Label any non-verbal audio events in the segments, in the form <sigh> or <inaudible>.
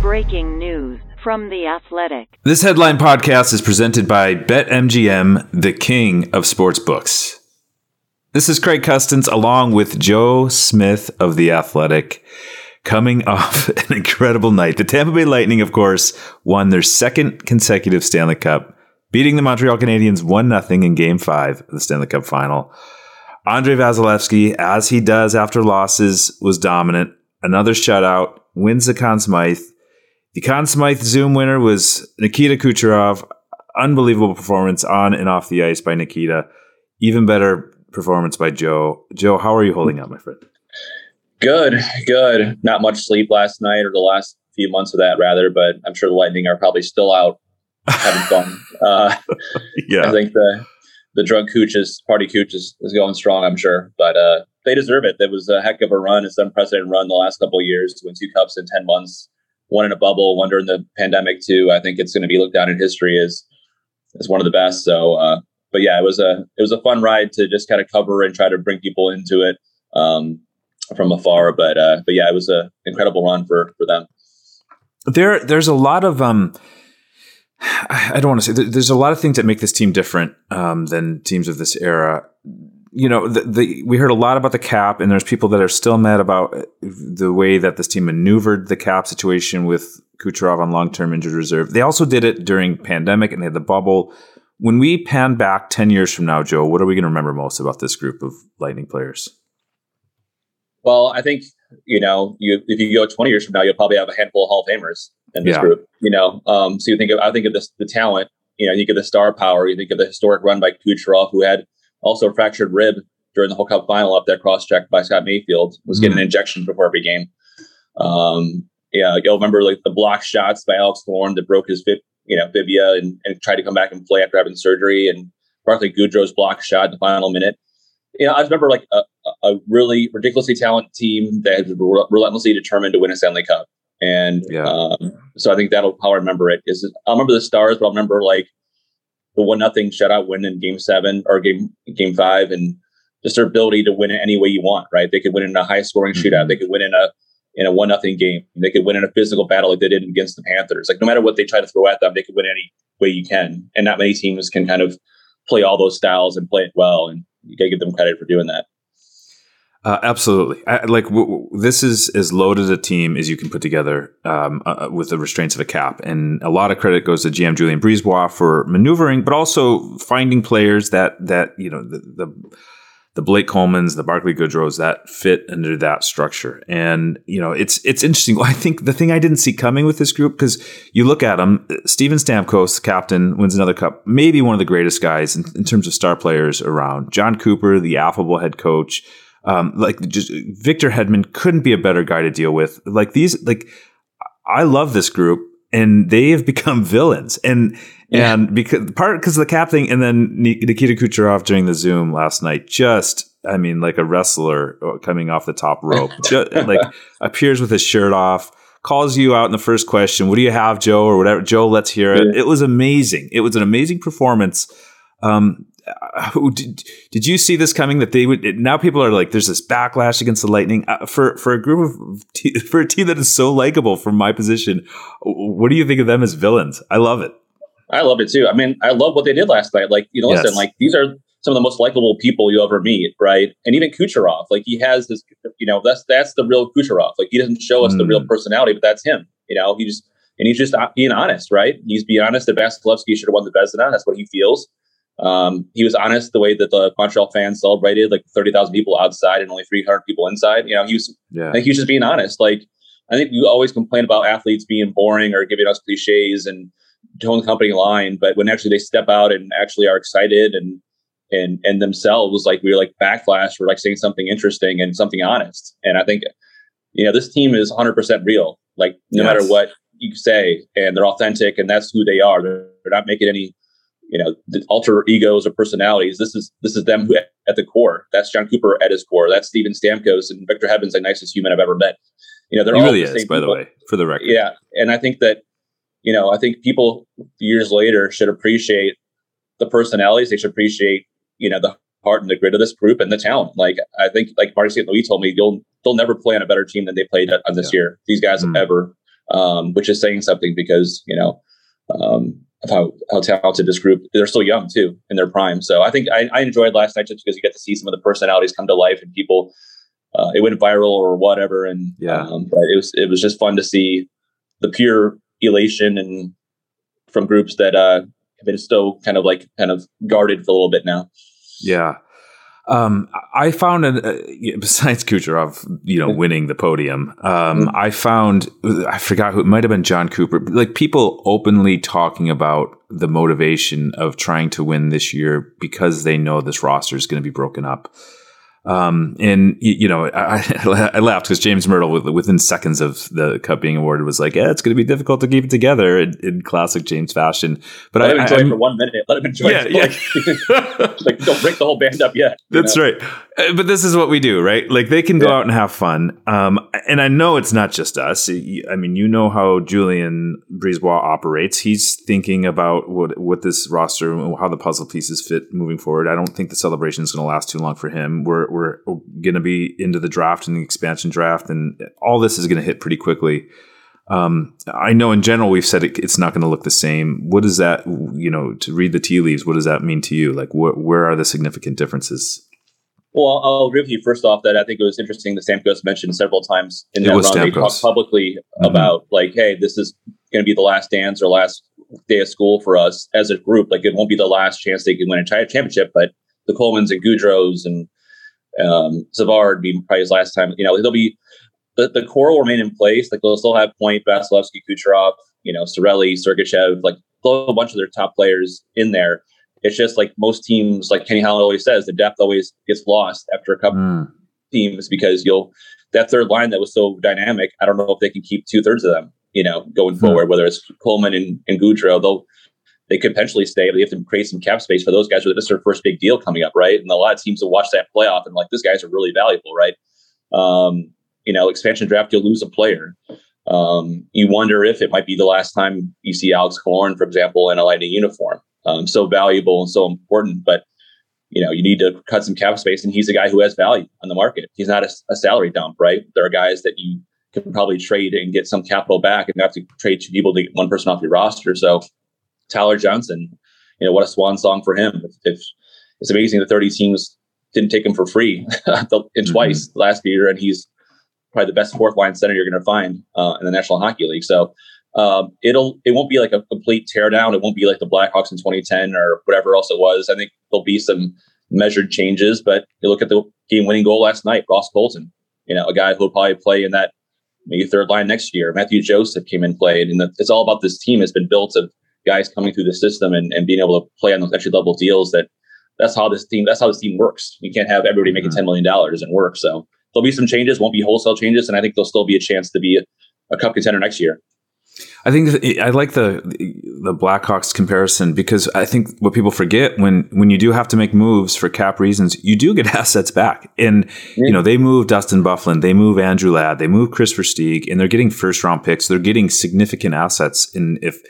Breaking news from The Athletic. This headline podcast is presented by BetMGM, the king of sports books. This is Craig Custance along with Joe Smith of The Athletic coming <laughs> off an incredible night. The Tampa Bay Lightning, of course, won their second consecutive Stanley Cup, beating the Montreal Canadiens 1 0 in Game 5 of the Stanley Cup final. Andrei Vasilevskiy, as he does after losses, was dominant. Another shutout, wins the Conn Smythe. The Conn Smythe Zoom winner was Nikita Kucherov. Unbelievable performance on and off the ice by Nikita. Even better performance by Joe. Joe, how are you holding up, my friend? Good, good. Not much sleep last night or the last few months of that, rather, but I'm sure the Lightning are probably still out having fun. Uh, <laughs> yeah. I think the the drunk cooch is party cooch is, is going strong, I'm sure. But uh, they deserve it. It was a heck of a run. It's an unprecedented run the last couple of years to win two cups in 10 months, one in a bubble, one during the pandemic, too. I think it's going to be looked down in history as, as one of the best. So, uh, but yeah, it was a, it was a fun ride to just kind of cover and try to bring people into it um, from afar. But, uh, but yeah, it was an incredible run for, for them. There, there's a lot of, um, I don't want to say there's a lot of things that make this team different um, than teams of this era. You know, the, the, we heard a lot about the cap, and there's people that are still mad about the way that this team maneuvered the cap situation with Kucherov on long-term injured reserve. They also did it during pandemic, and they had the bubble. When we pan back ten years from now, Joe, what are we going to remember most about this group of Lightning players? Well, I think you know, you if you go 20 years from now, you'll probably have a handful of Hall of Famers in this Yeah. group. You know, um, so you think of I think of this the talent. You know, you think of the star power. You think of the historic run by Kucherov, who had also a fractured rib during the whole Cup final up there, cross checked by Scott Mayfield, was getting an injection before every game. Um, yeah, you'll remember like the block shots by Alex Killorn that broke his fib, you know, fibia and, and tried to come back and play after having surgery, and Barclay Goodrow's block shot in the final minute. You know, I remember like a, a really ridiculously talented team that rel- relentlessly determined to win a Stanley Cup. And Yeah. um, so I think that'll how I remember it. Is I'll remember the stars, but I'll remember like the one nothing shutout win in Game Seven or Game Game Five, and just their ability to win it any way you want. Right? They could win in a high scoring shootout. They could win in a in a one nothing game. They could win in a physical battle like they did against the Panthers. Like no matter what they try to throw at them, they could win any way you can. And not many teams can kind of play all those styles and play it well. And you got to give them credit for doing that. Uh, absolutely. I, like w- w- this is as loaded a team as you can put together um, uh, with the restraints of a cap, and a lot of credit goes to GM Julien Brisebois for maneuvering, but also finding players that that you know the the, the Blake Coleman's, the Barclay Goodrows that fit under that structure. And you know, it's it's interesting. <laughs> I think the thing I didn't see coming with this group because you look at them, Steven Stamkos, captain, wins another cup, maybe one of the greatest guys in, in terms of star players around. Jon Cooper, the affable head coach um, like just Victor Hedman couldn't be a better guy to deal with. Like these, like I love this group, and they have <laughs> become villains, and and because part because of the cap thing, and then Nikita Kucherov during the Zoom last night, just I mean, like a wrestler uh, coming off the top rope, <laughs> just, like appears with his shirt off. Calls you out in the first question. What do you have, Joe, or whatever? Joe, let's hear it. It was amazing. It was an amazing performance. Um, uh, did, did you see this coming that they would now people are like there's this backlash against the lightning uh, for for a group of <laughs> for a team that is so likable from my position what do you think of them as villains i love it I love it too. I mean, I love what they did last night. Like, you know, Yes. listen, like these are some of the most likable people you ever meet, right? And even Kucherov, like he has this, you know, that's that's the real Kucherov. Like he doesn't show us the real Mm. personality, but that's him. You know, he just and he's just uh, being honest, right? He's being honest that Vasilevskiy should have won the Vezina. That's what he feels. Um, he was honest the way that the Montreal fans celebrated, like thirty thousand people outside and only three hundred people inside. You know, he was yeah I think he was just being honest. Like I think you always complain about athletes being boring or giving us cliches and towing the company line, but when actually they step out and actually are excited and and and themselves like we were like backlash for like saying something interesting and something honest. And I think you know this team is 100% real. Like no yes. matter what you say, and they're authentic, and that's who they are. They're, they're not making any you know the alter egos or personalities. This is this is them who at the core. That's Jon Cooper at his core. That's Steven Stamkos and Victor Hedman's the nicest human I've ever met. You know, they're he all really the is, by people. the way, for the record. Yeah, and I think that you know, I think people years later should appreciate the personalities. They should appreciate you know the heart and the grit of this group and the talent. Like I think, like Marty St. Louis told me, you'll they'll never play on a better team than they played on this yeah. year. These guys mm. ever, um, which is saying something because you know um, of how how talented this group. They're still young too in their prime. So I think I, I enjoyed last night just because you get to see some of the personalities come to life and people. Uh, it went viral or whatever, and yeah, um, but it was it was just fun to see the pure elation and from groups that uh, have been still kind of like kind of guarded for a little bit now. Yeah. Um, I found, uh, besides Kucherov, you know, winning the podium, um, mm-hmm. I found, I forgot who, it might have been Jon Cooper, like people openly talking about the motivation of trying to win this year because they know this roster is going to be broken up. Um, and you, know, I, I <laughs> laughed because James Mirtle, within seconds of the cup being awarded, was like, "Yeah, it's going to be difficult to keep it together in, in classic James fashion." But Let I, him enjoy I, for one minute. Let him enjoy. Yeah, yeah. Like, <laughs> like, don't break the whole band up yet. That's know? right. Uh, but this is what we do, right? Like they can go yeah. out and have fun. Um, and I know it's not just us. I mean, you know how Julien Brisebois operates. He's thinking about what what this roster, how the puzzle pieces fit moving forward. I don't think the celebration is going to last too long for him. We're we're going to be into the draft and the expansion draft, and all this is going to hit pretty quickly. Um, I know in general we've said it, it's not going to look the same. What does that, you know, to read the tea leaves? What does that mean to you? Like, wh- where are the significant differences? Well, I'll agree with you first off that I think it was interesting that Stamkos mentioned several times in that run. They talked publicly mm-hmm. about like, hey, this is going to be the last dance or last day of school for us as a group. Like, it won't be the last chance they can win a championship, but the Colemans and Goodrows and um, Savard be probably his last time. You know, there'll be the, the core will remain in place. Like they'll still have Point, Vasilevskiy, Kucherov, you know, Cirelli, Sergachev, like they'll a bunch of their top players in there. It's just like most teams, like Kenny Holland always says, the depth always gets lost after a couple mm. teams because you'll that third line that was so dynamic. I don't know if they can keep two thirds of them, you know, going mm. forward. Whether it's Coleman and, and Goodrow, they'll they could potentially stay, but they have to create some cap space for those guys. This is their first big deal coming up, right? And a lot of teams will watch that playoff and like, these guys are really valuable, right? Um, you know, expansion draft, you'll lose a player. Um, you wonder if it might be the last time you see Alex Killorn, for example, in a Lightning uniform. Um, so valuable and so important, but you know, you need to cut some cap space, and he's a guy who has value on the market. He's not a, a salary dump, right? There are guys that you can probably trade and get some capital back, and have to trade two people to get one person off your roster. So Tyler Johnson, you know, what a swan song for him. If, if it's amazing the 30 teams didn't take him for free <laughs> in mm-hmm. twice last year, and he's probably the best fourth line center you're going to find uh, in the National Hockey League. So um, it'll it won't be like a complete teardown. It won't be like the Blackhawks in 2010 or whatever else it was. I think there'll be some measured changes, but you look at the game-winning goal last night, Ross Colton. You know, a guy who'll probably play in that maybe third line next year. Matthew Joseph came and played, and the, it's all about this team has been built of guys coming through the system and, and being able to play on those entry level deals. That that's how this team that's how this team works. You can't have everybody making mm-hmm. ten million dollars and work. So there'll be some changes, won't be wholesale changes, and I think there'll still be a chance to be a, a cup contender next year. I think I like the the Blackhawks comparison because I think what people forget when when you do have to make moves for cap reasons, you do get <laughs> assets back. And yeah. you know they move Dustin Byfuglien, they move Andrew Ladd, they move Kris Versteeg, and they're getting first round picks. They're getting significant assets. And if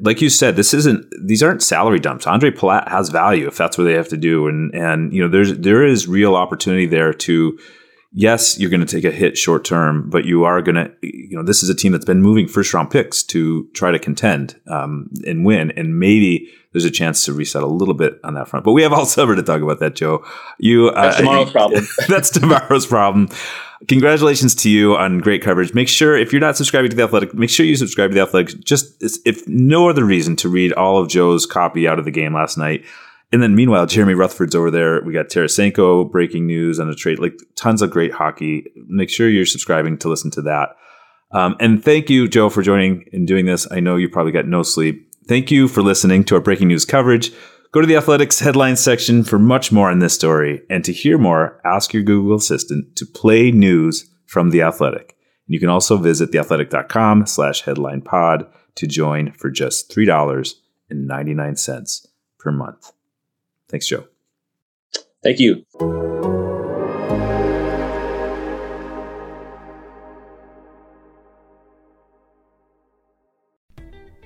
like you said, this isn't these aren't salary dumps. Ondrej Palat has value if that's what they have to do, and and you know there's there is real opportunity there to yes, you're going to take a hit short term, but you are going to, you know, this is a team that's been moving first round picks to try to contend um, and win. And maybe there's a chance to reset a little bit on that front. But we have <laughs> all summer to talk about that, Joe. You uh, That's tomorrow's <laughs> problem. that's tomorrow's problem. Congratulations to you on great coverage. Make sure if you're not subscribing to the Athletic, make sure you subscribe to the Athletic. Just if no other reason to read all of Joe's copy out of the game last night. And then meanwhile, Jeremy Rutherford's over there. We got Tarasenko breaking news on a trade, like tons of great hockey. Make sure you're subscribing to listen to that. Um, and thank you, Joe, for joining and doing this. I know you probably got no sleep. Thank you for listening to our breaking news coverage. Go to the Athletics headlines section for much more on this story. And to hear more, ask your Google Assistant to play news from The Athletic. You can also visit theathletic.com slash headline pod to join for just $3.99 per month. Thanks, Joe. Thank you.